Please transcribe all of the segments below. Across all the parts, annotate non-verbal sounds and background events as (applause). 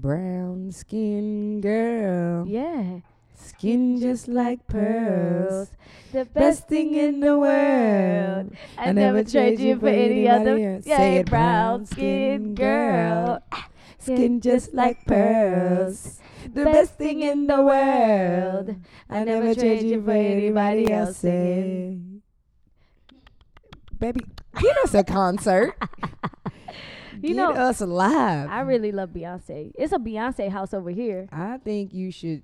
brown skin girl. Yeah. Skin just like pearls. The best thing in the world. I never trade you for any other. else. Yeah, Say it, brown skin girl. Ah, skin just like pearls. The best thing in the world. I never trade you for anybody else. Say. Baby, get us a concert. (laughs) You Get know, us live. I really love Beyonce. It's a Beyonce house over here. I think you should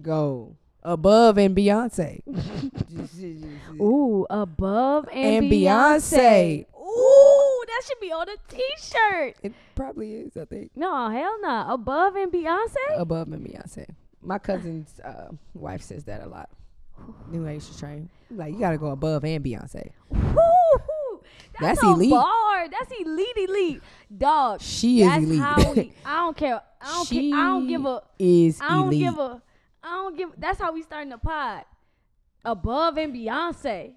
go above and Beyonce. (laughs) Ooh, above and, and Beyonce. Ooh, that should be on a t-shirt. It probably is, I think. No, hell no. Above and Beyonce? Above and Beyonce. My cousin's uh, wife says that a lot. New Age train. Like, you got to go above and Beyonce. That's, That's elite. Bar. That's elite, elite. Dog. She is that's elite. How we, (laughs) I don't care. I don't care. I don't give a. is I don't elite. give a. I don't give. That's how we starting the pod. Above and Beyonce.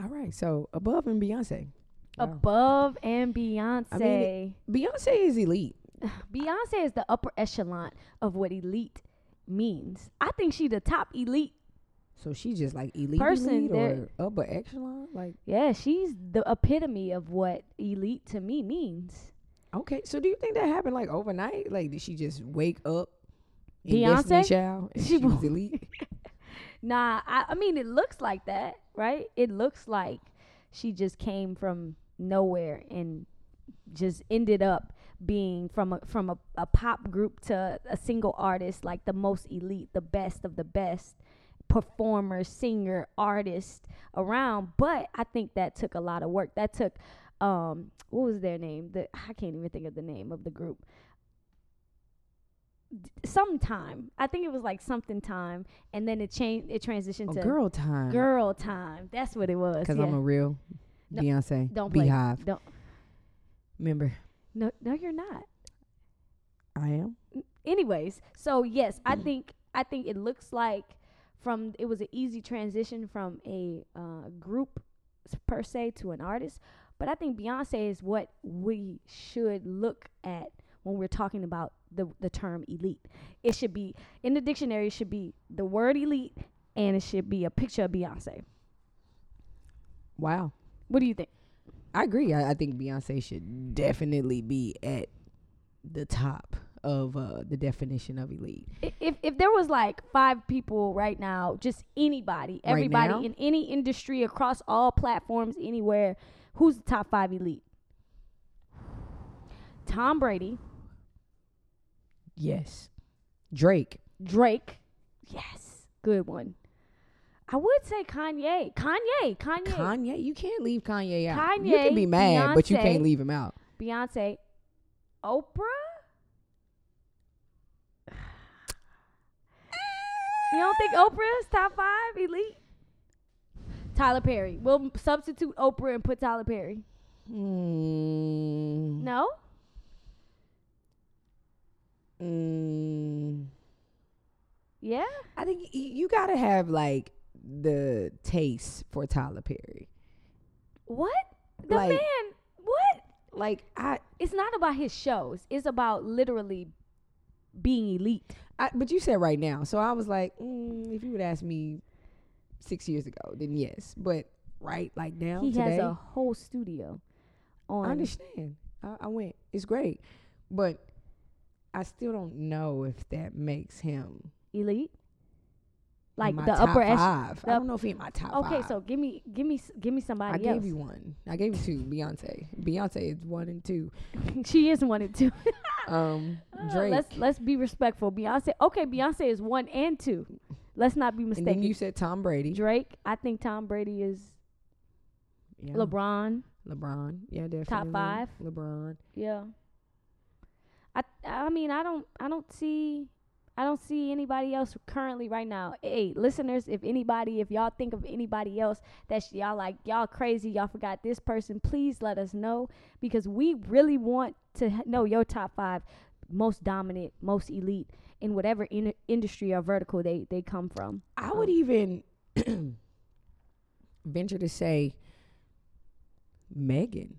All right, so above and Beyonce. Wow. Above and Beyonce. I mean, Beyonce is elite. (sighs) Beyonce is the upper echelon of what elite means. I think she the top elite. So she just like elite, Person elite or upper echelon. Like, Yeah, she's the epitome of what elite to me means. okay, so do you think that happened like overnight? Like, did she just wake up? in Beyonce? Child and She she, was elite. (laughs) Nah, I, I mean it looks like that, right? It looks like she just came from nowhere and just ended up being from a from a, a pop group to a single artist, like the most elite, the best of the best performer, singer, artist around. But I think that took a lot of work. That took um what was their name? The I can't even think of the name of the group. D- Sometime. I think it was like something time and then it changed it transitioned Oh, to girl time. girl time. That's what it was. Because yeah. I'm a real No, Beyonce don't play. beehive Don't Remember. no no you're not. I am. anyways so yes i think i think it looks like from it was an easy transition from a uh, group per se to an artist. But i think beyonce is what we should look at when we're talking about the the term elite. It should be in the dictionary it should be the word elite and it should be a picture of beyonce. Wow. what do you think? I agree. I, I think Beyonce should definitely be at the top of uh, the definition of elite. If if there was like five people right now, just anybody, everybody now? in any industry across all platforms, anywhere, who's the top five elite? Tom Brady, Yes. Drake. Drake, yes, good one. I would say Kanye, Kanye, Kanye, Kanye. You can't leave Kanye out. Kanye. You can be mad, but you can't leave him out. Beyonce, Oprah. You don't think Oprah is top five elite? Tyler Perry. We'll substitute Oprah and put Tyler Perry. Mm, No? mm, Yeah? I think y- you gotta have like the taste for Tyler Perry. What? The Like- man, what? Like I, It's not about his shows. It's about literally being elite. I but you said right now, so I was like, mm, if you would ask me six years ago, then yes. But right, like now, he today, has a whole studio on I understand. I, I went. It's great, but I still don't know if that makes him elite. Like the upper five. the I don't know if he in my top Okay, five. so give me give me give me somebody I gave else. you one. I gave you two. (laughs) Beyonce. Beyonce is one and two. she is one and two. (laughs) Um, Uh, Drake. Let's let's be respectful. Beyonce. Okay, Beyonce is one and two. Let's not be and then mistaken. you said Tom Brady. Drake. I think Tom Brady is Yeah. LeBron. LeBron. Yeah, definitely. Top five? LeBron. Yeah. I I mean I don't I don't see I don't see anybody else currently right now. Hey, listeners, if anybody, if y'all think of anybody else that y'all like, y'all crazy, y'all forgot this person, please let us know because we really want to know your top five most dominant, most elite in whatever in- industry or vertical they they come from. I would Um, even (clears throat) venture to say Megan.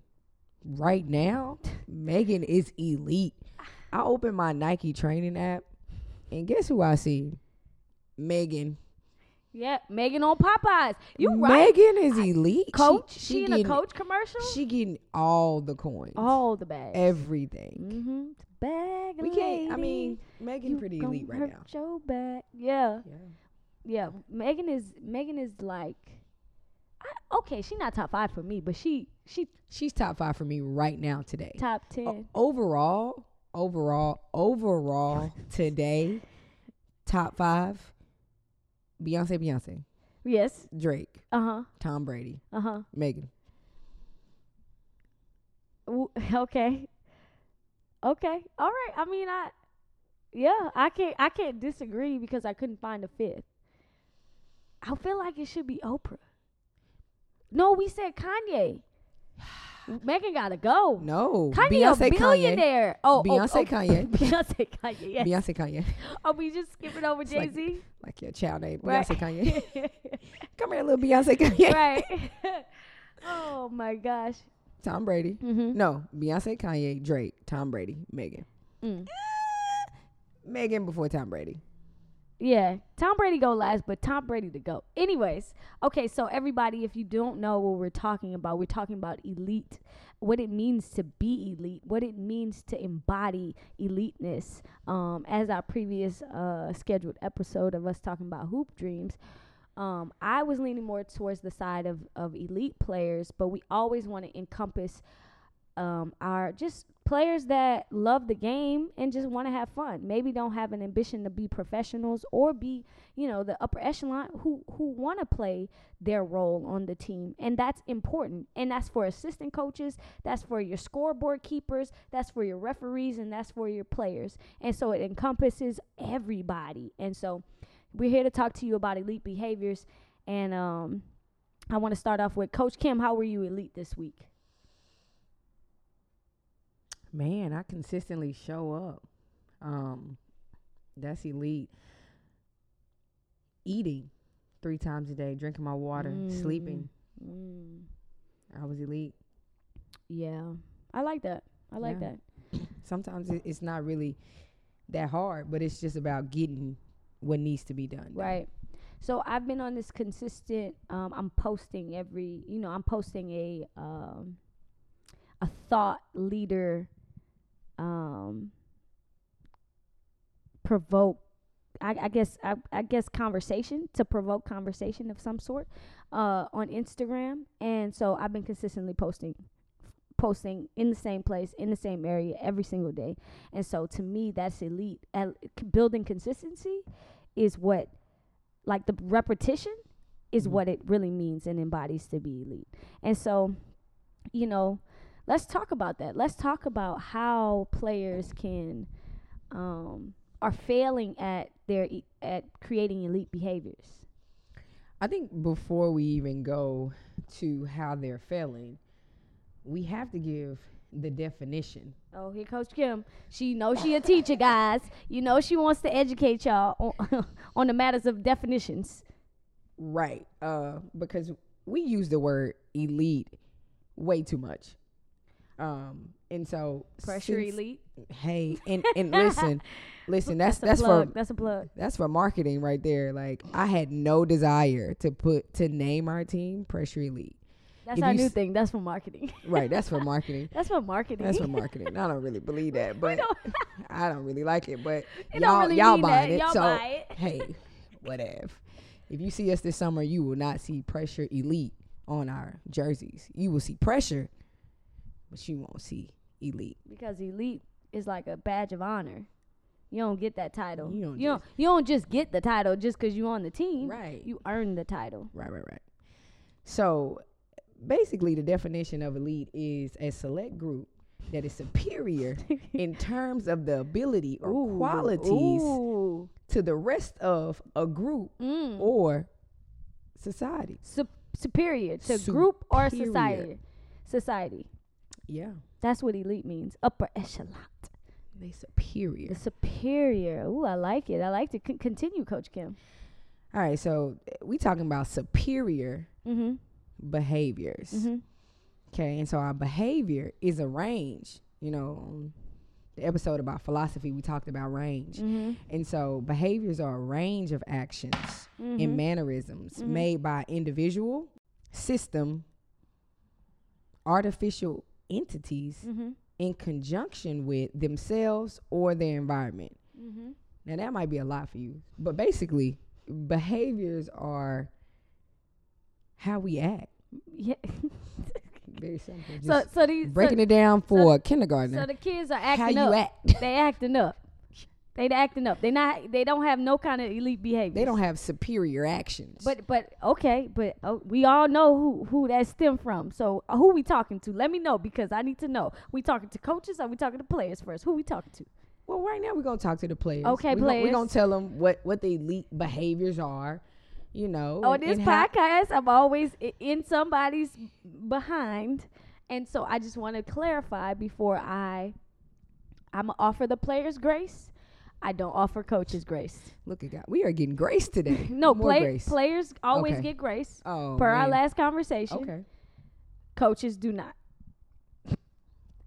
Right now, (laughs) Megan is elite. I opened my Nike training app, and guess who I see? Megan. Yeah, Megan on Popeyes. You right. Megan is elite. She- Coach. She, she in a coach commercial. She getting all the coins. All the bags. everything. Mm-hmm. Bag. We can't. I mean, Megan you pretty elite right now. Your back. Yeah. Yeah. Yeah. Megan is Megan is like. I, okay, she not top five for me, but she she She's top five for me right now today. top O- ten. overall, overall, overall (laughs) today, top five. Beyonce, Beyonce, Yes. Drake, Uh huh. Tom Brady, Uh huh. Megan. (laughs) Okay. Okay. All right. I mean, I. Yeah, I can't. I can't disagree because I couldn't find a fifth. I feel like it should be Oprah. No, we said Kanye. (sighs) (sighs) (sighs) Megan gotta go. No, Kanye Beyonce, a billionaire. Oh, oh, Beyonce, oh, Kanye. (laughs) Beyonce, Kanye. Kanye. Yes. Beyonce, Kanye. (laughs) Are we just skipping over Jay like- Z? Like your child name, Right. Beyonce, Kanye. (laughs) Come here, little Beyonce, Kanye. right. oh my gosh. Tom Brady. Mm-hmm. No, Beyonce, Kanye, Drake, Tom Brady, Megan. Mm. Megan before Tom Brady. Yeah, Tom Brady go last, but Tom Brady to go. Anyways, okay, so everybody, if you don't know what we're talking about, we're talking about elite, what it means to be elite, what it means to embody eliteness. Um, as our previous uh scheduled episode of us talking about hoop dreams, um, I was leaning more towards the side of of elite players, but we always want to encompass um, are just players that love the game and just want to have fun. Maybe don't have an ambition to be professionals or be, you know, the upper echelon who who want to play their role on the team, and that's important. And that's for assistant coaches, that's for your scoreboard keepers, that's for your referees, and that's for your players. And so it encompasses everybody. And so we're here to talk to you about elite behaviors. And um, I want to start off with Coach Kim. How were you elite this week? Man, I consistently show up. Um, that's elite. Eating three times a day, drinking my water, sleeping. Mm. I was elite. Yeah, I like that. I like Yeah. that. (clears throat) Sometimes it, it's not really that hard, but it's just about getting what needs to be done. done. Right. So I've been on this consistent. Um, I'm posting every. You know, I'm posting a um, a thought leader. Um, provoke. I, I guess I, I guess conversation to provoke conversation of some sort uh, on Instagram, and so I've been consistently posting posting in the same place in the same area every single day and so to me that's elite El- building consistency is what like the repetition is Mhm. what it really means and embodies to be elite and so you know let's talk about that let's talk about how players can um are failing at their e- at creating elite behaviors I think before we even go to how they're failing, we have to give the definition. Oh, here Coach Kim. She knows she a (laughs) teacher, guys. You know she wants to educate y'all on, (laughs) on the matters of definitions. Right. Uh, because we use the word elite way too much. Um, and so Pressure elite. Hey, and and (laughs) listen, listen. That's a that's, for that's a plug. that's for marketing right there. Like I had no desire to put to name our team Pressure Elite. That's If our new s- thing. That's for marketing. (laughs) Right. That's for marketing. That's for marketing. That's for (laughs) marketing. I don't really believe that, but don't- I don't really like it. But it y'all really y'all buying it. Y'all so buy it. hey, whatever. If you see us this summer, you will not see Pressure Elite on our jerseys. You will see Pressure, but you won't see Elite. Because elite is like a badge of honor. You don't get that title. You don't You don't, you don't just get the title just because you're on the team. Right. You earn the title. Right, right, right. So basically, the definition of elite is a select group that is superior (laughs) in terms of the ability or Ooh, qualities Ooh. to the rest of a group Mm. or society. Sup- superior to group or society. Society. Yeah, That's what elite means. Upper echelon. they superior. The superior. Ooh, I like it. I like to con- continue, Coach Kim. All right, so uh, we talking about superior Mm-hmm. behaviors. Mm-hmm. Okay, and so our behavior is a range, you know, um, the episode about philosophy, we talked about range. Mm-hmm. And so behaviors are a range of actions Mm-hmm. and mannerisms Mhm. made by individual, system, artificial entities Mm-hmm. in conjunction with themselves or their environment. Mm-hmm. Now that might be a lot for you, but basically, behaviors are how we act. Yeah. (laughs) Very simple. Just so so these breaking so, it down for a so the kids are how acting you up. act. They acting up. They acting up. They not. They don't have no kind of elite behavior. They don't have superior actions. But but okay, but uh, we all know who who that stem from. So uh, who we talking to? Let me know because I need to know. We talking to coaches or we talking to players first? Who we talking to? well, right now we're gonna talk to the players. Okay, we're Gonna, we're gonna tell them what what the elite behaviors are. You know. On and- this and podcast, I'm always in somebody's behind, and so I just want to clarify before I I'm offer the players grace. I don't offer coaches grace. Look at God. We are getting grace today. (laughs) No, More play, grace. players always Okay. get grace. Oh, per our last conversation, Okay. coaches do not.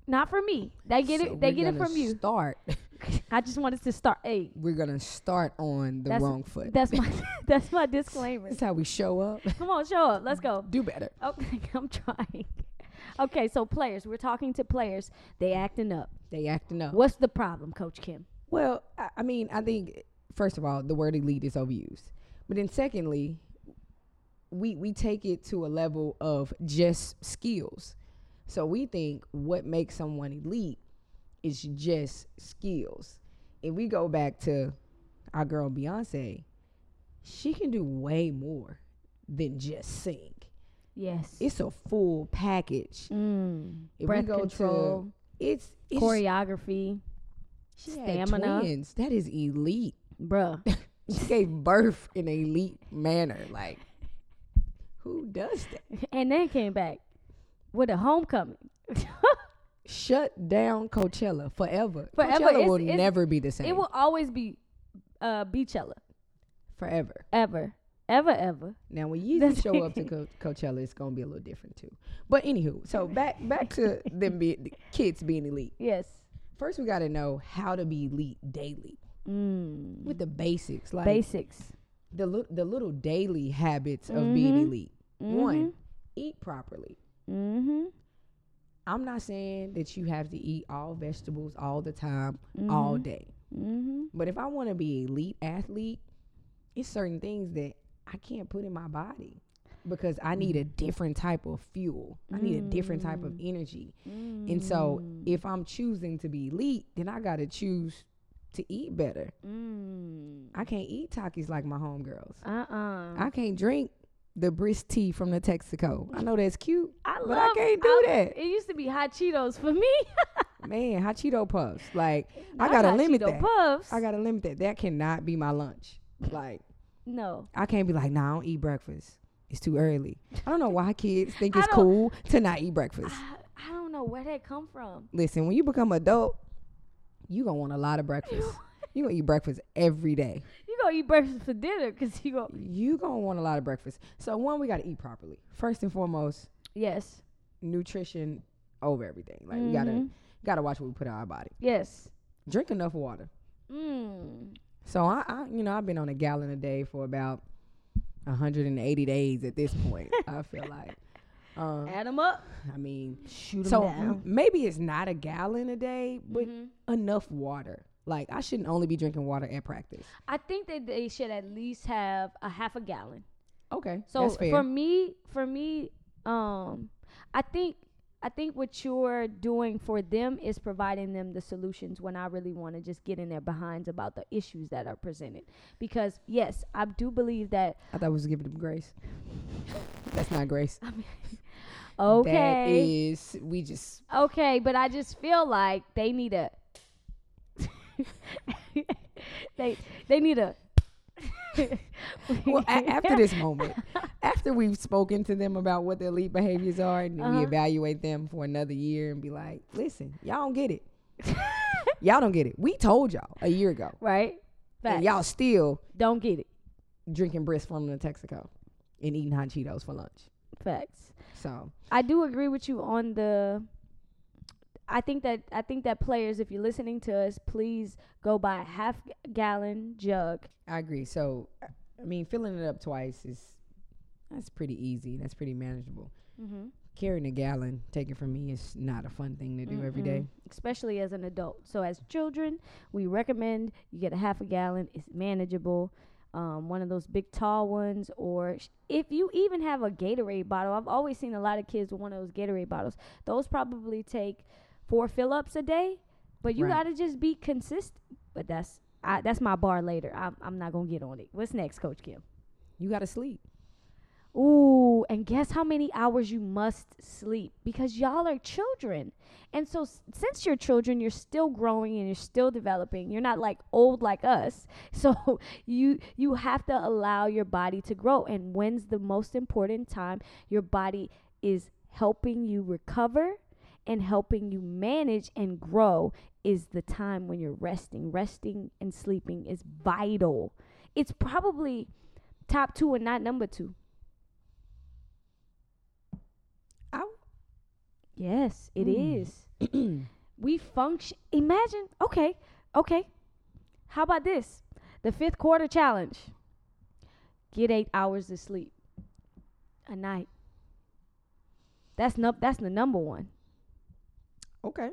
Not for me. They get So it. They get it from you. Start. (laughs) I just wanted to start. Hey, we're gonna start on the That's- wrong foot. that's my (laughs) that's my disclaimer. That's how we show up. Come on, show up. Let's go. Do better. Okay, I'm trying. Okay, so players. We're talking to players. They acting up. They acting up. What's the problem, Coach Kim? Well, I, I mean, I think first of all, the word elite is overused, but then secondly, we we take it to a level of just skills. So we think what makes someone elite is just skills. If we go back to our girl Beyonce, she can do way more than just sing. Yes. It's a full package. mm. Breath control, to it's, it's choreography, she stamina. twins. That is elite. bruh. (laughs) she gave birth in an elite manner. Like, who does that? and then came back with a homecoming. (laughs) Shut down Coachella forever. Forever. Coachella It's- will it's- never be the same. It will always be uh Beychella. forever. Ever. Ever, ever. Now, when Yeezy That's- show up to Co- Coachella, it's gonna be a little different too. But anywho, so back back to (laughs) them being the kids being elite. Yes. First, we got to know how to be elite daily Mm. with the basics, like Basics. the li- the little daily habits of being Mhm. elite. One, eat properly. Mm-hmm. I'm not saying that you have to eat all vegetables all the time, all day. Mm-hmm. But if I want to be elite athlete, it's certain things that I can't put in my body because I need a different type of fuel. I need a different type of energy. And so Mm. if I'm choosing to be elite, then I got to choose to eat better. Mm. I can't eat Takis like my homegirls. Uh-uh. I can't drink the brisk tea from the Texaco. I know that's cute, (laughs) I but I can't do I- that. It used to be hot Cheetos for me. (laughs) Man, hot Cheeto puffs. Like I gotta limit Cheeto that. Puffs. I gotta limit that. That cannot be my lunch. Like no. I can't be like, nah, I don't eat breakfast. It's too early. I don't know why kids think it's cool to not eat breakfast. I, I don't know where that come from. Listen, when you become adult, you gonna want a lot of breakfast. (laughs) You gonna eat breakfast every day. You gonna eat breakfast for dinner because you go. You gonna want a lot of breakfast. So one, we gotta eat properly. First and foremost, Yes. nutrition over everything. Like we gotta Mhm. gotta watch what we put in our body. Yes. Drink enough water. Mm. So I, I you know, I've been on a gallon a day for about 180 days at this point. I feel like. (laughs) Um, Add them up. I mean, Shoot 'em so down. maybe it's not a gallon a day, but Mhm. enough water. Like I shouldn't only be drinking water at practice. I think that they should at least have a half a gallon. Okay, So that's fair. for me, for me, um, I think I think what you're doing for them is providing them the solutions when I really want to just get in their behinds about the issues that are presented. Because yes, I do believe that I thought we was giving them grace. that's not grace. (laughs) That okay, is we just okay, but I just feel like they need a (laughs) they they need a well a- (laughs) after this moment, after we've spoken to them about what their elite behaviors are, and Uh-huh. we evaluate them for another year and be like, listen, y'all don't get it. y'all don't get it. We told y'all a year ago, right. and y'all still don't get it. drinking brisk from the Texaco and eating hot Cheetos for lunch. Facts. So I do agree with you on the I think that I think that players, if you're listening to us, please go buy a half gallon jug. I agree. So, I- mean, filling it up twice is that's pretty easy. That's pretty manageable. Mm-hmm. Carrying a gallon, take it from me, is not a fun thing to do every day. especially as an adult. So as children, we recommend you get a half a gallon. It's manageable. Um, one of those big tall ones, or sh- if you even have a Gatorade bottle. I've always seen a lot of kids with one of those Gatorade bottles. Those probably take four fill ups a day, but you Right. gotta just be consistent. But that's I, that's my bar later. I'm I'm not gonna get on it. What's next, Coach Kim? You got to sleep. Ooh, and guess how many hours you must sleep because y'all are children. And so s- since you're children, you're still growing and you're still developing. You're not like old like us. (laughs) So you you have to allow your body to grow. And when's the most important time your body is helping you recover and helping you manage and grow is the time when you're resting. Resting and sleeping is vital. It's probably top 2 and not number 2. Ow. Yes, it Mm. is. (clears throat) we function. Imagine, okay, okay. How about this? The fifth quarter challenge. Get eight hours of sleep a night. That's no, That's the number one. Okay.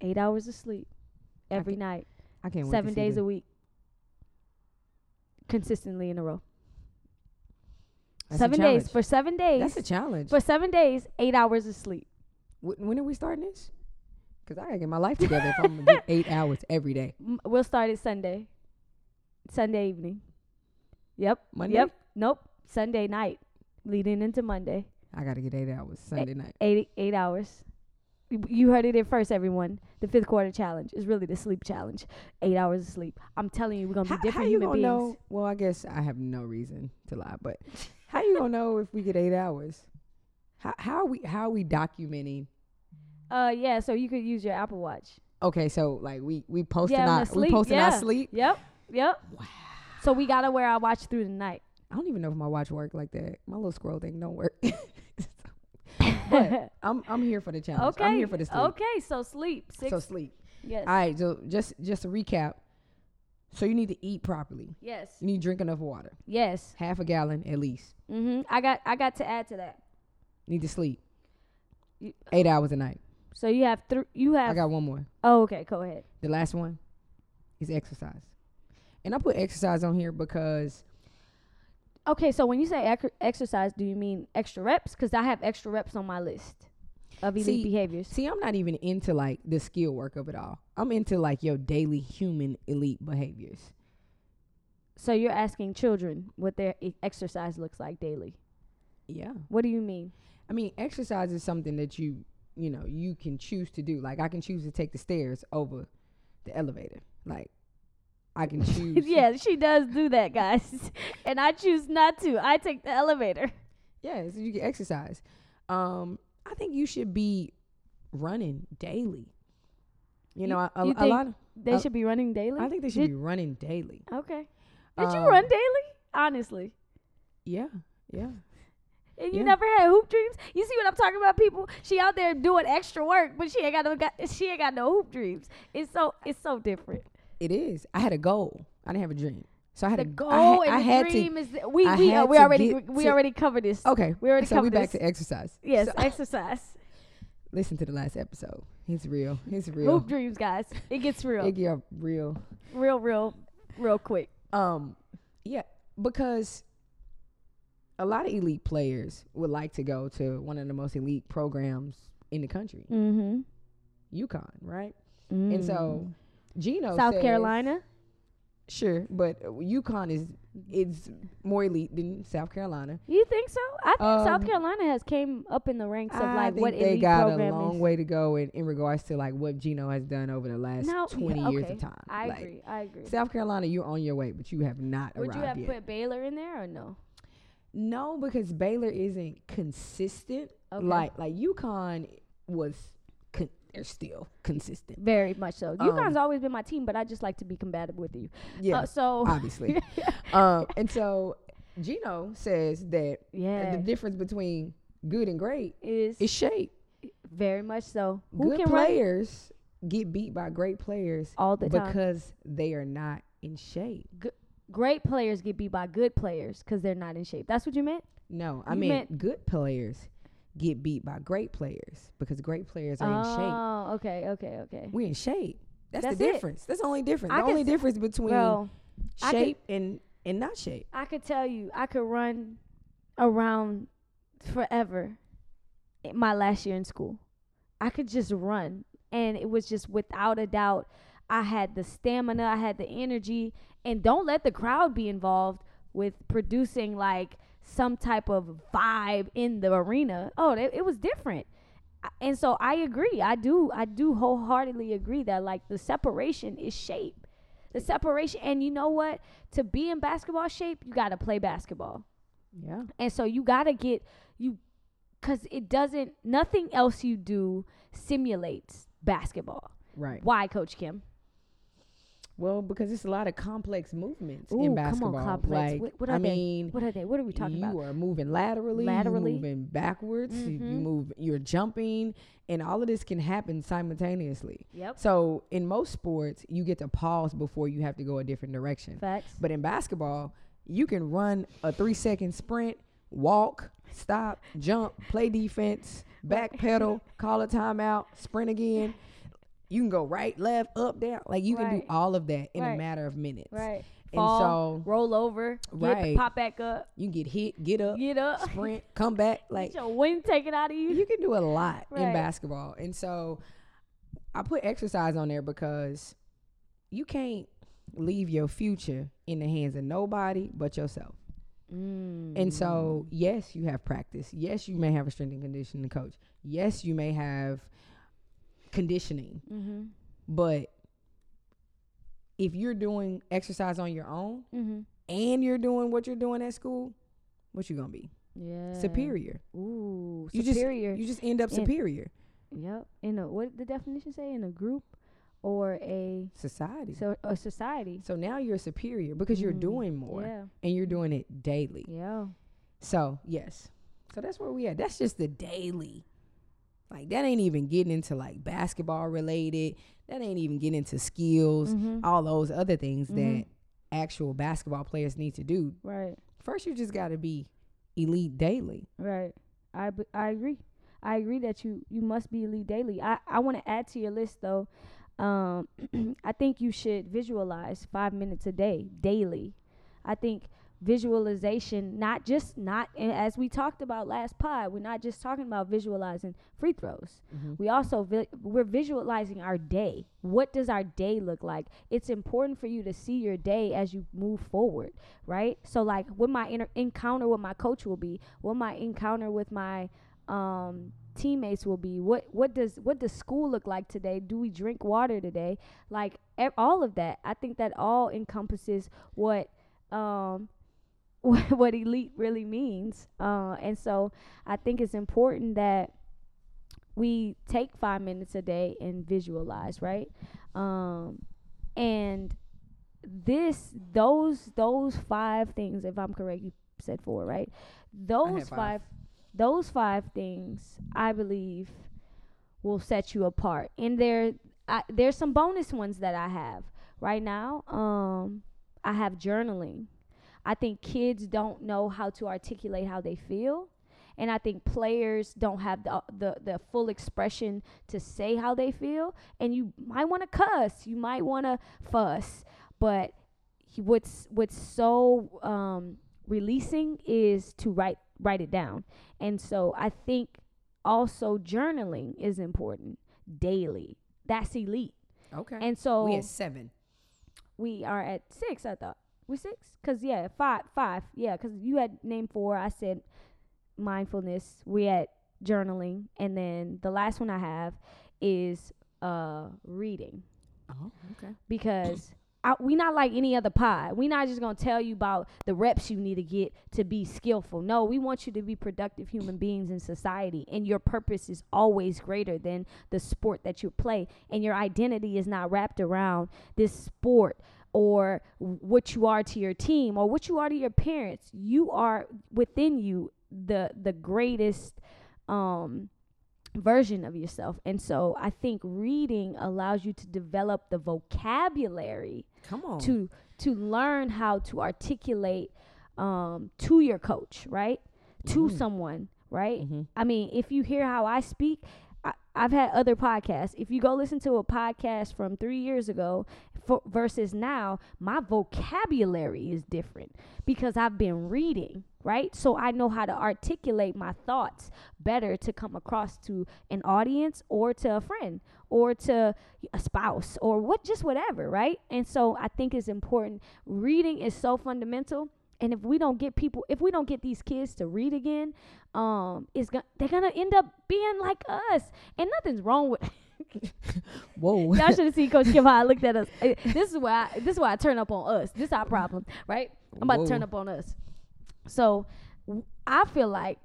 Eight hours of sleep every can- night, I can't seven days a week, consistently in a row. that's seven days for seven days. That's a challenge. for seven days, eight hours of sleep. Wh- when are we starting this? Because I gotta get my life together if I'm gonna get (laughs) eight hours every day. M- We'll start it Sunday. Sunday evening. Yep. Monday? Yep. Nope. Sunday night, leading into Monday. I gotta get eight hours Sunday night. Eight eight hours. You- heard it here first, everyone. The fifth quarter challenge is really the sleep challenge. Eight hours of sleep. I'm telling you, we're gonna How, be different how you human gonna beings. know? Well, I guess I have no reason to lie, but (laughs) how you gonna know if we get eight hours? How how are we how are we documenting? Uh, yeah. So you could use your Apple Watch. Okay, so like we we posting Yeah, our the we sleep, posting yeah. our sleep. Yep. Yep. Wow. So we gotta wear our watch through the night. I don't even know if my watch work like that. My little scroll thing don't work. (laughs) but (laughs) I'm I'm here for the challenge. okay. I'm here for the sleep. Okay. So sleep. Six. So sleep. yes. All right. So just just to recap. So you need to eat properly. yes. You need to drink enough water, Yes. half a gallon at least. Mm-hmm. I got. I got to add to that. need to sleep You- eight hours a night. So you have three. You have. I got one more. oh, okay. Go ahead. The last one is exercise. And I put exercise on here because Okay. So when you say ec- exercise, do you mean extra reps? Because I have extra reps on my list of elite See, behaviors. see, I'm not even into like the skill work of it all. I'm into like your daily human elite behaviors. So you're asking children what their e- exercise looks like daily. Yeah. What do you mean? I mean, exercise is something that you, you know, you can choose to do. Like I can choose to take the stairs over the elevator. Like I can (laughs) choose. yeah, she does do that, guys. (laughs) and I choose not to. I take the elevator. Yeah, so you can exercise. Um, I think you should be running daily. You, You- know, a, a, you a lot. Of, They Uh, should be running daily. I think they should Did- be running daily. Okay. Did you Um, run daily? Honestly. Yeah, yeah. And you Yeah. never had hoop dreams? You see what I'm talking about, people? She out there doing extra work, but she ain't got no got, she ain't got no hoop dreams. It's so it's so different. It is. I had a goal. I didn't have a dream. So I had The a goal I had, and I had dream is we I we uh, we to already we to- already covered this. Okay. We already so we covered back this. to exercise. Yes, So- exercise. (laughs) listen to the last episode. It's real. It's real. Hoop dreams, guys. It gets (laughs) real, It get real. real, real, real quick. Um, yeah, because a lot of elite players would like to go to one of the most elite programs in the country, Mm-hmm. UConn, right? And so Gino South says- Carolina. sure, but UConn is is more elite than South Carolina. You think so? I think South Um, Carolina has came up in the ranks of I like think what they got a long is. way to go in, in regards to like what Gino has done over the last No, twenty yeah, years of time. I Like, agree. I agree. South Carolina, you're on your way, but you have not arrived. Would you have yet. put Baylor in there or no? No, because Baylor isn't consistent. Okay. Like like UConn was, they're still consistent. Very much so. Um, guys always been my team, but I just like to be combative with you. Yeah, Uh, so obviously. (laughs) um, and so Gino says that yeah, the difference between good and great is is shape. Very much so. Who Good can run players get beat by great players all the time? because they are not in shape. Great players get beat by good players because they're not in shape. That's what you meant. No, I You mean good players get beat by great players because great players are in shape. Oh, okay, okay, okay. We're in shape. That's, That's the it. difference. That's the only difference. I the only s- difference between Bro, I could- shape and and not shape. I could tell you, I could run around forever. in My last year in school, I could just run, and it was just without a doubt. I had the stamina, I had the energy, and don't let the crowd be involved with producing like some type of vibe in the arena. Oh, it, it was different. And so I agree. I do. I do wholeheartedly agree that like the separation is shape. The separation, and you know what? To be in basketball shape, you got to play basketball. Yeah. And so you got to get you cuz it doesn't nothing else you do simulates basketball. Right. Why, coach Kim? Well, because it's a lot of complex movements Ooh, in come on, complex. Like, What- what are I they? mean, What are they? What are we talking you about? You are moving laterally, Laterally. you're moving backwards, you, you mm-hmm. move, you're jumping, and all of this can happen simultaneously. Yep. So in most sports, you get to pause before you have to go a different direction. Facts. But in basketball, you can run a three second sprint, walk, stop, jump, play defense, backpedal, call a timeout, sprint again. (laughs) You can go right, left, up, down. Like you can do all of that in Right. a matter of minutes. Right. And Fall, so roll over, get, Right. pop back up, you can get hit, get up, get up, sprint, come back. (laughs) Like get your wind taken out of you. you can do a lot in basketball. And so I put exercise on there because you can't leave your future in the hands of nobody but yourself. Mm. And so, yes, you have practice. Yes, you may have a strength and conditioning coach. Yes, you may have conditioning. Mm-hmm. But if you're doing exercise on your own Mm-hmm. and you're doing what you're doing at school, what you gonna be? Yeah. Superior. Ooh, You just- superior. You just end up In- superior. yep. In a what did the definition say? In a group or a Society. so a society. So now you're superior because you're Mm, doing more Yeah. and you're doing it daily. Yeah. So, yes. So that's where we at. That's just the daily. Like that ain't even getting into like basketball related. That ain't even getting into skills, Mhm. all those other things Mhm. that actual basketball players need to do. Right. First you just got to be elite daily. Right. I I agree. I agree that you you must be elite daily. I I want to add to your list though. Um, (clears throat) I think you should visualize five minutes a day daily. I think visualization, not just not and as we talked about last pod, we're not just talking about visualizing free throws. We also vi- we're visualizing our day. What does our day look like? It's important for you to see your day as you move forward, right? So like what my inter- encounter with my coach will be, what my encounter with my um teammates will be. What what does what does school look like today? Do we drink water today? Like e- all of that. I think that all encompasses what um what, elite really means. Uh, and so I think it's important that we take five minutes a day and visualize, right? Um, and this, those, those five things, if I'm correct, you said four, right? Those five. five, those five things, I believe, will set you apart. And there, I, there's some bonus ones that I have right now. Um, I have journaling. I think kids don't know how to articulate how they feel. And I think players don't have the, the, the full expression to say how they feel. And you might want to cuss, you might want to fuss, but what's what's so um, releasing is to write write it down. And so I think also journaling is important daily. That's elite. Okay. And so we at 7. we are at six. I thought we six because yeah, five, five. Yeah, because you had named four. I said mindfulness. We at journaling, and then the last one I have is uh reading Oh, okay. because. (clears throat) I, we not like any other pod. We not just gonna tell you about the reps you need to get to be skillful. No, we want you to be productive human beings in society, and your purpose is always greater than the sport that you play, and your identity is not wrapped around this sport or what you are to your team or what you are to your parents. You are within you the the greatest um version of yourself. And so I think reading allows you to develop the vocabulary Come on. to to learn how to articulate um, to your coach, right? To Mhm. someone, right? Mhm. I mean, if you hear how I speak, I've had other podcasts. If you go listen to a podcast from three years ago versus now, my vocabulary is different because I've been reading, right? So I know how to articulate my thoughts better to come across to an audience or to a friend or to a spouse or what, just whatever, right? And so I think it's important. Reading is so fundamental and if we don't get people if we don't get these kids to read again um it's gonna they're gonna end up being like us and nothing's wrong with (laughs) Whoa. (laughs) y'all should have seen coach kim how i looked at us. This is why I, this is why i turn up on us. This is our problem right? I'm about to turn up on us. So I feel like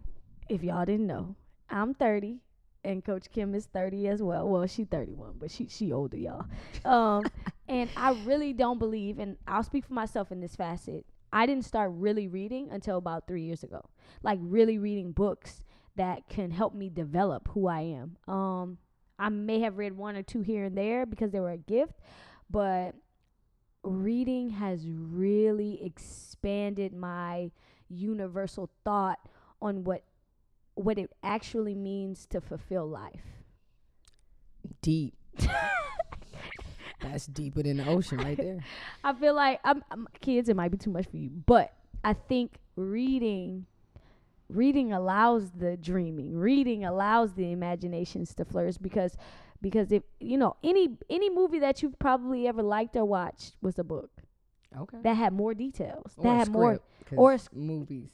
if y'all didn't know i'm 30 and coach kim is 30 as well. Well she 31 but she she older y'all. Um (laughs) and i really don't believe and i'll speak for myself in this facet I didn't start really reading until about three years ago. Like really reading books that can help me develop who I am. Um, I may have read one or two here and there because they were a gift, but reading has really expanded my universal thought on what what it actually means to fulfill life. Deep. (laughs) That's deeper than the ocean right there. I feel like I'm, I'm kids. It might be too much for you, but I think reading, reading allows the dreaming. Reading allows the imaginations to flourish because, because if you know any any movie that you've probably ever liked or watched was a book Okay. that had more details. Or that had more, or a s- movies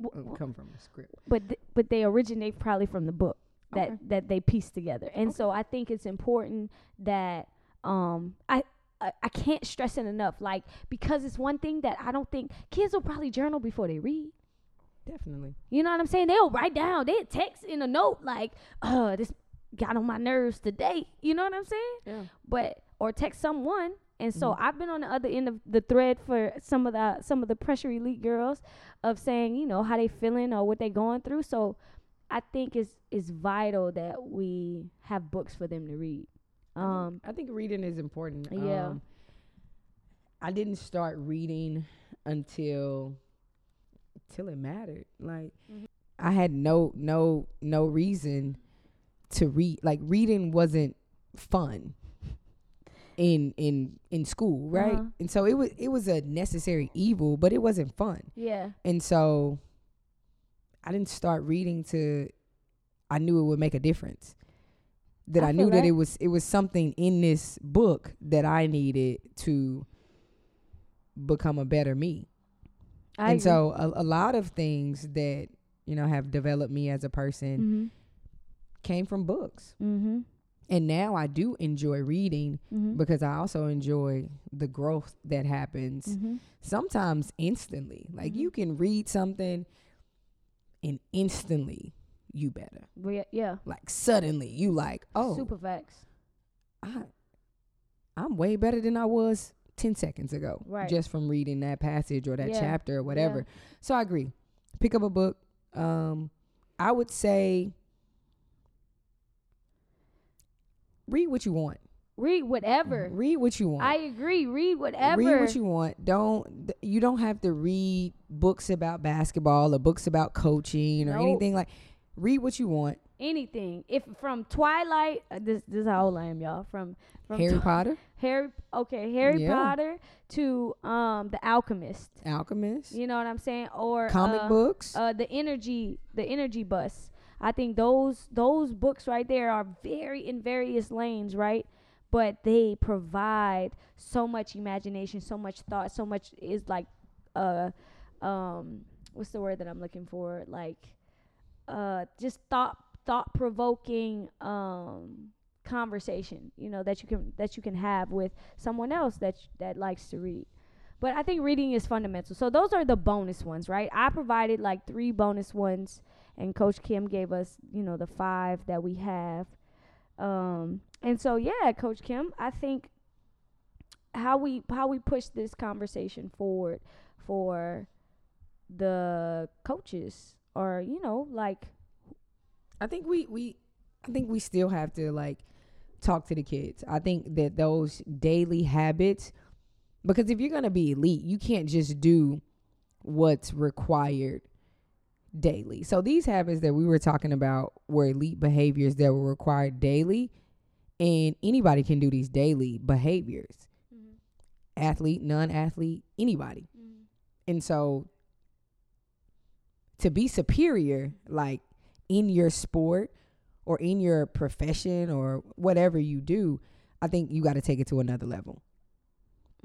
W- uh, come from a script. but th- but they originate probably from the book that Okay. that they piece together. And so I think it's important that um I I can't stress it enough like because it's one thing that I don't think kids will probably journal before they read. Definitely. You know what I'm saying? They'll write down, they text in a note like, "Uh, this got on my nerves today." You know what I'm saying? Yeah. But or text someone. And so Mhm. I've been on the other end of the thread for some of the some of the pressure elite girls of saying, you know, how they feeling or what they going through. So I think it's it's vital that we have books for them to read. I think- Um I think reading is important. Yeah. Um, I didn't start reading until till it mattered. Like Mhm. I had no no no reason to read. Like reading wasn't fun in in in school, right? Uh-huh. And so it was it was a necessary evil, but it wasn't fun. yeah. And so I didn't start reading to I knew it would make a difference. That I I, knew that that. it was it was something in this book that I needed to become a better me. I and so a, a lot of things that, you know, have developed me as a person mhm. came from books. Mhm. And now I do enjoy reading Mhm. because I also enjoy the growth that happens Mhm. sometimes instantly. Like you can read something and instantly you better. Yeah, yeah. Like suddenly you like, oh, Super facts. I, I'm way better than I was 10 seconds ago. Right. Just from reading that passage or that Yeah. chapter or whatever. So I agree. Pick up a book. Um, I would say read what you want. Read whatever. Read what you want. I agree. Read whatever. Read what you want. Don't you don't have to read books about basketball or books about coaching or Nope. anything like. Read what you want. anything. If from Twilight, uh, this this is how old I am, y'all. From from Harry Potter, Harry, okay, Harry Yeah. Potter to um the Alchemist. Alchemist, You know what I'm saying? Or comic uh, books. uh the energy the energy bus. I think those those books right there are very in various lanes, right? But they provide so much imagination, so much thought, so much is like uh um what's the word that I'm looking for? Like uh just thought thought provoking um conversation, you know, that you can that you can have with someone else that that likes to read. But I think reading is fundamental. So those are the bonus ones, right? I provided like three bonus ones and coach Kim gave us, you know, the five that we have. Um and so yeah, coach Kim, I think how we how we push this conversation forward for the coaches or you know like I think we we I think we still have to like talk to the kids. I think that those daily habits, because if you're gonna be elite, you can't just do what's required daily. So these habits that we were talking about were elite behaviors that were required daily, and anybody can do these daily behaviors. Mm-hmm. Athlete, non-athlete, anybody. Mm-hmm. And so to be superior, like in your sport or in your profession or whatever you do, I think you got to take it to another level.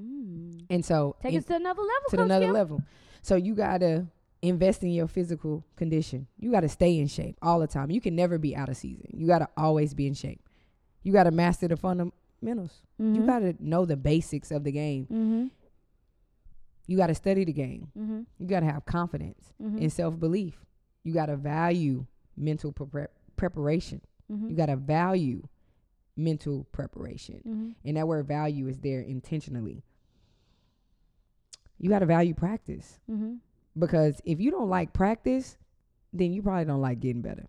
Mm. And so Take us to another level, to another Kim. level. So you got to invest in your physical condition. You got to stay in shape all the time. You can never be out of season. You got to always be in shape. You got to master the fundamentals. You Mhm. got to know the basics of the game. Mhm. You got to study the game. Mhm. You got to have confidence Mhm. and self belief. You got to value mental prepar- preparation. Mhm. You got to value mental preparation. Mhm. And that word value is there intentionally. You got to value practice Mhm. because if you don't like practice, then you probably don't like getting better.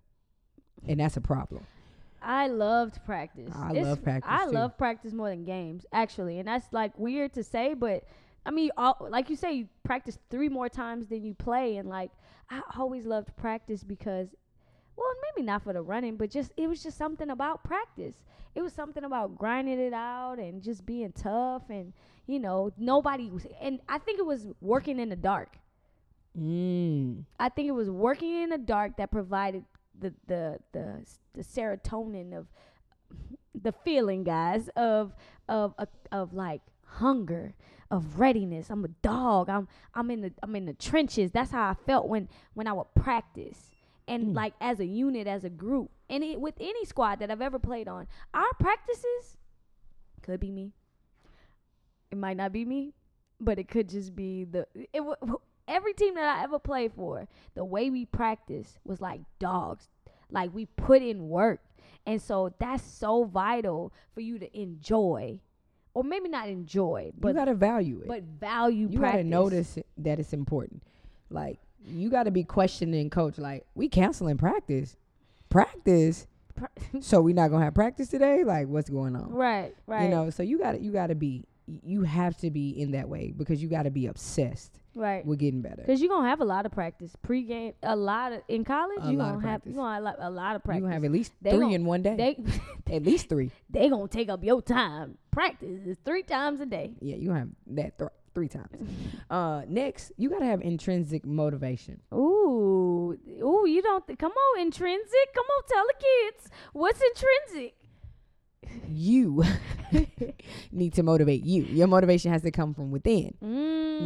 And that's a problem. I loved practice. I It's- love practice, I too. love practice more than games, actually, and that's like weird to say, but I mean, all, like you say, you practice three more times than you play, and like I always loved practice because, well, maybe not for the running, but just it was just something about practice. It was something about grinding it out and just being tough, and you know, nobody was, and I think it was working in the dark. Mm. I think it was working in the dark that provided the the the the serotonin of the feeling, guys, of of of, of like hunger, of readiness. I'm a dog. I'm I'm in the I'm in the trenches. That's how I felt when when I would practice. And Mm. like as a unit, as a group, and it, with any squad that I've ever played on, our practices could be me. It might not be me, but it could just be the it. w- Every team that I ever played for, the way we practice was like dogs. Like we put in work. And so that's so vital for you to enjoy. Or maybe not enjoy, but you got to value it. but value you gotta notice that it's important. Like you got to be questioning coach like we canceling practice. Practice? (laughs) So we not to have practice today? Like what's going on? right, right. You know, so you got to you got to be you have to be in that way because you got to be obsessed right. with getting better. Because you're to have a lot of practice. Pre-game, a lot of, in college, you're gonna have, you're gonna have a lot of You practice. gonna have at least They three gon- in one day. they, (laughs) at least three. (laughs) they to take up your time. Practice is three times a day. Yeah, you have that th- three times. Uh, next, you gotta have intrinsic motivation. Ooh, ooh, you don't, th- come on, intrinsic. Come on, tell the kids. What's intrinsic? You (laughs) (laughs) need to motivate you. Your motivation has to come from within,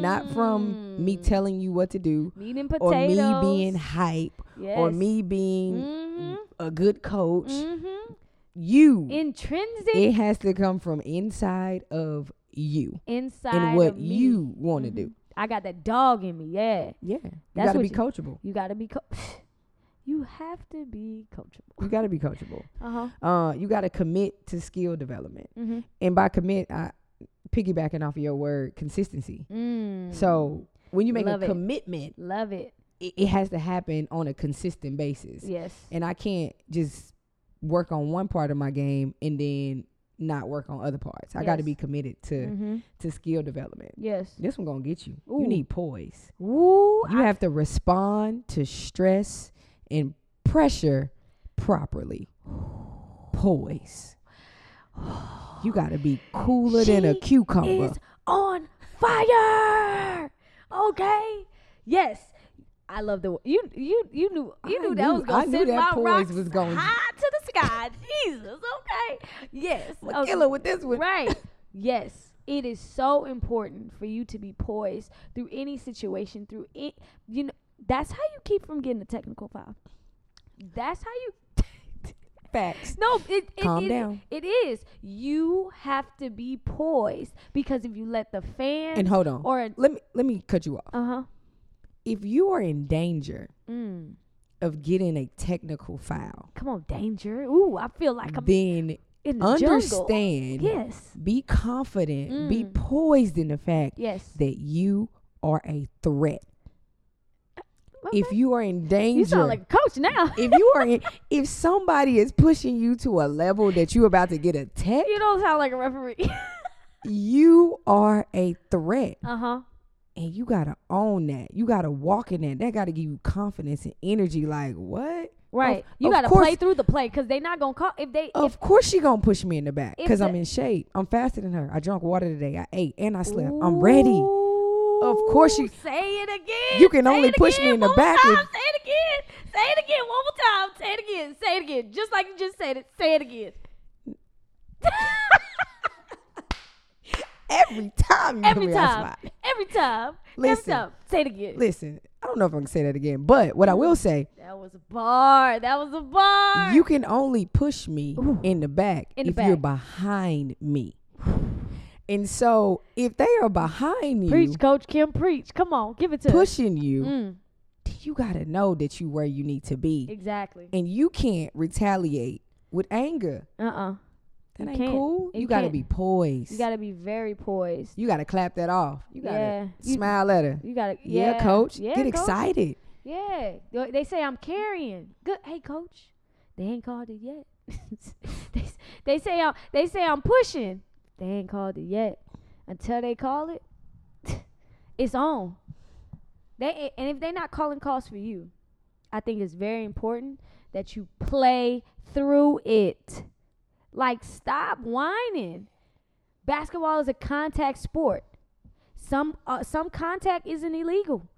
not from me Mm. telling you what to do or me being hype or me being Mhm. a good coach. Mhm. You. Intrinsic it has to come from inside of you inside and what you want to Mhm. do. I got that dog in me. Yeah, Yeah, you That's gotta be you- coachable. you got to be. Co- (sighs) you have to be coachable. You gotta be coachable. Uh huh. Uh, you gotta commit to skill development. Mm-hmm. and by commit, I piggybacking off of your word consistency. Mm. So when you make Love a it. commitment, love it. it, it has to happen on a consistent basis. Yes. And I can't just work on one part of my game and then not work on other parts. I got to be committed to mm-hmm. to skill development. Yes. This one gonna get you. Ooh. You need poise. Ooh. You I- have to respond to stress and pressure properly. (sighs) Poise. You got to be cooler than a She cucumber. is on fire. Okay. Yes. I love the you you you knew you I knew that was gonna I knew send that my poise rocks was gonna- high to the sky. Jesus. Okay. Yes. Okay. killer with this one. Right. (laughs) yes. It is so important for you to be poised through any situation, through it. You know, that's how you keep from getting a technical foul. That's how you. (laughs) Facts. No, it, it Calm it- down. It is. You have to be poised because if you let the fan And hold on. or let me let me cut you off. uh huh. If you are in danger Mm. Of getting a technical foul, Come on, danger. Ooh, I feel like I'm then in the jungle. understand. Yes. Be confident. Be Mm. poised in the fact Yes. that you are a threat. if you are in danger, you sound like a coach now. if you are in, (laughs) if somebody is pushing you to a level that you're about to get attacked, you don't sound like a referee. (laughs) you are a threat. uh huh. And you gotta own that. You gotta walk in that. That gotta give you confidence and energy. Like what? Right. you of got to play through the play because they're not gonna call if they Of course she gonna push me in the back because I'm in shape. I'm faster than her. I drank water today. I ate and I if slept. I'm ready. Of course you- say it again. You can Say only push me in the back More if- time. Say it again. Say it again one more time. Say it again. Say it again. Just like you just said it. Say it again. (laughs) Every time you Every me time. Every time. Listen. Every time. Say it again. Listen, I don't know if I can say that again, but what I will say, That was a bar. That was a bar. you can only push me Ooh. in the back In the if you're behind me. And so if they are behind you, preach, Coach Kim. Preach. Come on, give it to us. pushing you, Mm, you gotta know that you where you need to be. exactly. And you can't retaliate with anger. Uh uh That You ain't cool. You You, gotta be poised. You gotta be very poised. You gotta clap that off. You gotta Yeah. Smile at her. You gotta. Yeah, Yeah, coach. Yeah, Get coach. excited. Yeah, they they say I'm carrying. Good, hey coach. They ain't called it yet. (laughs) they, they say I'm they say I'm pushing. They ain't called it yet. Until they call it, (laughs) it's on. They and if they're not calling calls for you, I think it's very important that you play through it. Like stop whining. Basketball is a contact sport. Some uh, some contact isn't illegal.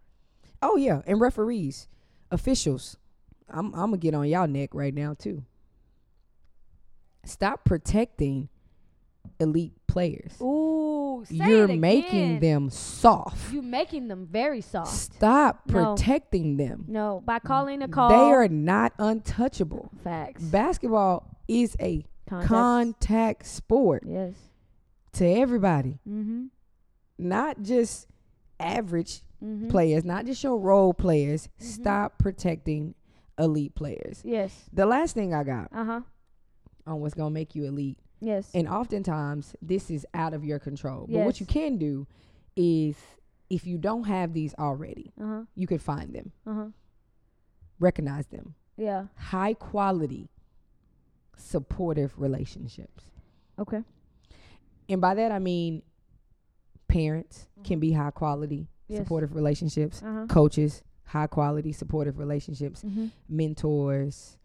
Oh yeah, and referees, officials. I'm I'm gonna get on y'all neck right now too. Stop protecting elite players. Ooh, You're making them soft. You're making them very soft. Stop No. protecting them. No, by calling a call. They are not untouchable. facts. Basketball is a Contact. contact sport yes. to everybody, Mm-hmm. not just average Mm-hmm. players, not just your role players. Mhm. Stop protecting elite players. Yes. The last thing I got Uh huh. on what's gonna make you elite, Yes. and oftentimes this is out of your control. Yes. But what you can do is, if you don't have these already, Uh huh. you could find them, Uh huh. recognize them. Yeah. High quality, supportive relationships, Okay. and by that I mean parents can be high quality, Mm-hmm. Yes. supportive relationships. Uh huh. Coaches, high quality, supportive relationships. Mm-hmm. mentors,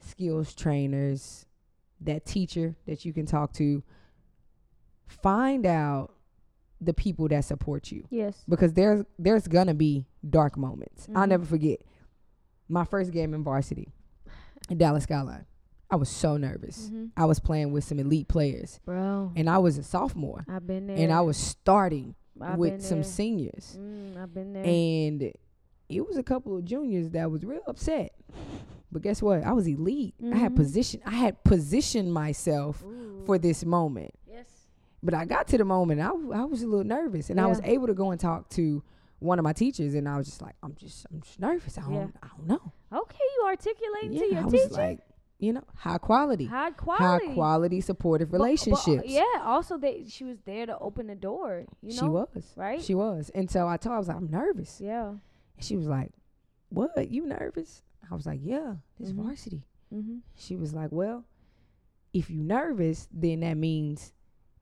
skills trainers, that teacher that you can talk to. Find out the people that support you Yes. because there's there's gonna be dark moments. I'll Mhm. never forget my first game in varsity, in Dallas Skyline. I was so nervous. Mm-hmm. I was playing with some elite players, Bro, and I was a sophomore, I've been there. and I was starting I've with some seniors. Mm, I've been there. And it was a couple of juniors that was real upset. But guess what? I was elite. I had Mhm. position I had positioned myself Ooh. for this moment. yes. But I got to the moment I I was a little nervous and I was able to go and talk to one of my teachers and I was just like I'm just I'm just nervous. I don't Yeah. I don't know. Okay, you articulating Yeah, to your I was teacher. like, you know, high quality. high quality. High quality supportive But- but, uh, yeah. Also, they she was there to open the door. You know. she was. right? She was. And so I told her I was like, I'm nervous. Yeah. And she was like, What? You nervous? I was like, Yeah, this Mhm. varsity. Mm-hmm. She was like, "Well, if you nervous, then that means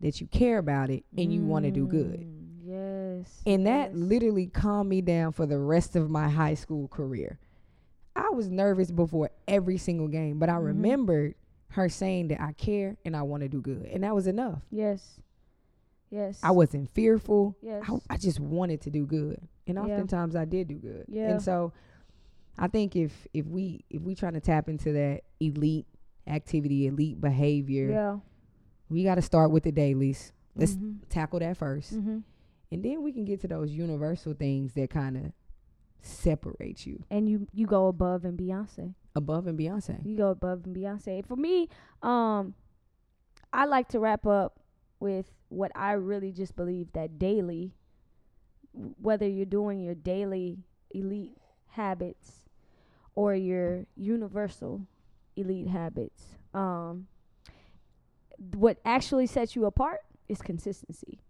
that you care about it and you want to do good." Mm, Yes. And that yes. literally calmed me down for the rest of my high school career. I was nervous before every single game, but I Mhm. remembered her saying that I care and I want to do good, and that was enough. Yes. Yes. I wasn't fearful. Yes. I, I just wanted to do good, and Yeah. oftentimes I did do good. Yeah. And so, I think if if we if we trying to tap into that elite activity, elite behavior, Yeah. we got to start with the dailies. Let's Mhm. tackle that 1st Mhm. and then we can get to those universal things that kind of separate you And you you go above and Beyonce. above and Beyonce. You go above and Beyonce. For me, um, I like to wrap up with what I really just believe that daily, whether you're doing your daily elite habits or your universal elite habits, um, what actually sets you apart is consistency.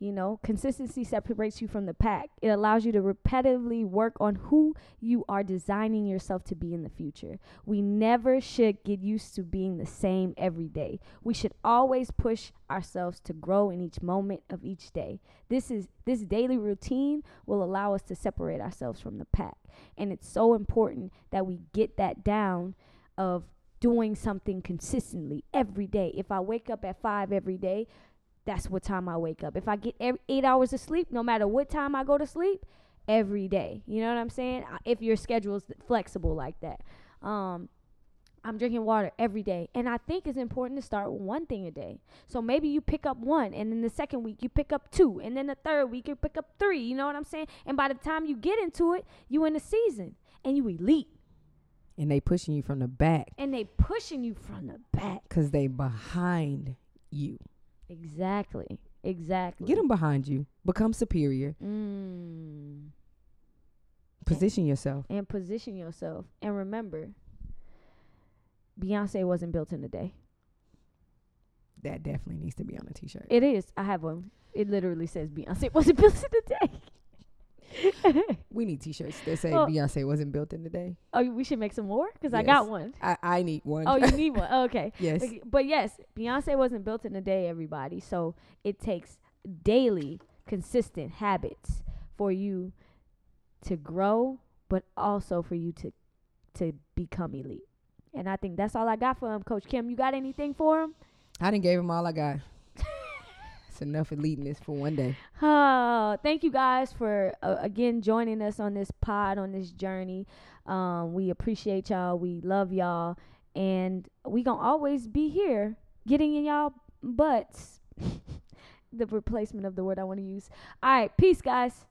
You know, consistency separates you from the pack. It allows you to repetitively work on who you are designing yourself to be in the future. We never should get used to being the same every day. We should always push ourselves to grow in each moment of each day. This is this daily routine will allow us to separate ourselves from the pack. And it's so important that we get that down of doing something consistently every day. If I wake up at 5 every day, that's what time I wake up. If I get every eight hours of sleep, no matter what time I go to sleep, every day. You know what I'm saying? If your schedule is flexible like that. Um, I'm drinking water every day. And I think it's important to start with one thing a day. So maybe you pick up one, and then the second week you pick up two, and then the third week you pick up three. You know what I'm saying? And by the time you get into it, you in the season and you elite. And they pushing you from the back. And they pushing you from the back. Because they behind you. Exactly. Exactly. Get them behind you. Become superior. Mm. Position yourself. And position yourself. And remember, Beyonce wasn't built in a day. That definitely needs to be on a t-shirt. It is. I have one. It literally says Beyonce (laughs) wasn't built in a day. (laughs) we need T-shirts that say Well- Beyonce wasn't built in the day. Oh, we should make some more because I got one. I, I need one. Oh, you need (laughs) one. Okay. yes. Okay, But yes, Beyonce wasn't built in a day, everybody. So it takes daily, consistent habits for you to grow, but also for you to to become elite. And I think that's all I got for him, Coach Kim. You got anything for him? I didn't gave him all I got. It's enough eliteness for one day. Oh, thank you guys for uh, again joining us on this pod on this journey. Um, we appreciate y'all. We love y'all, and we gonna always be here getting in y'all butts. (laughs) the replacement of the word I want to use. All right, peace, guys.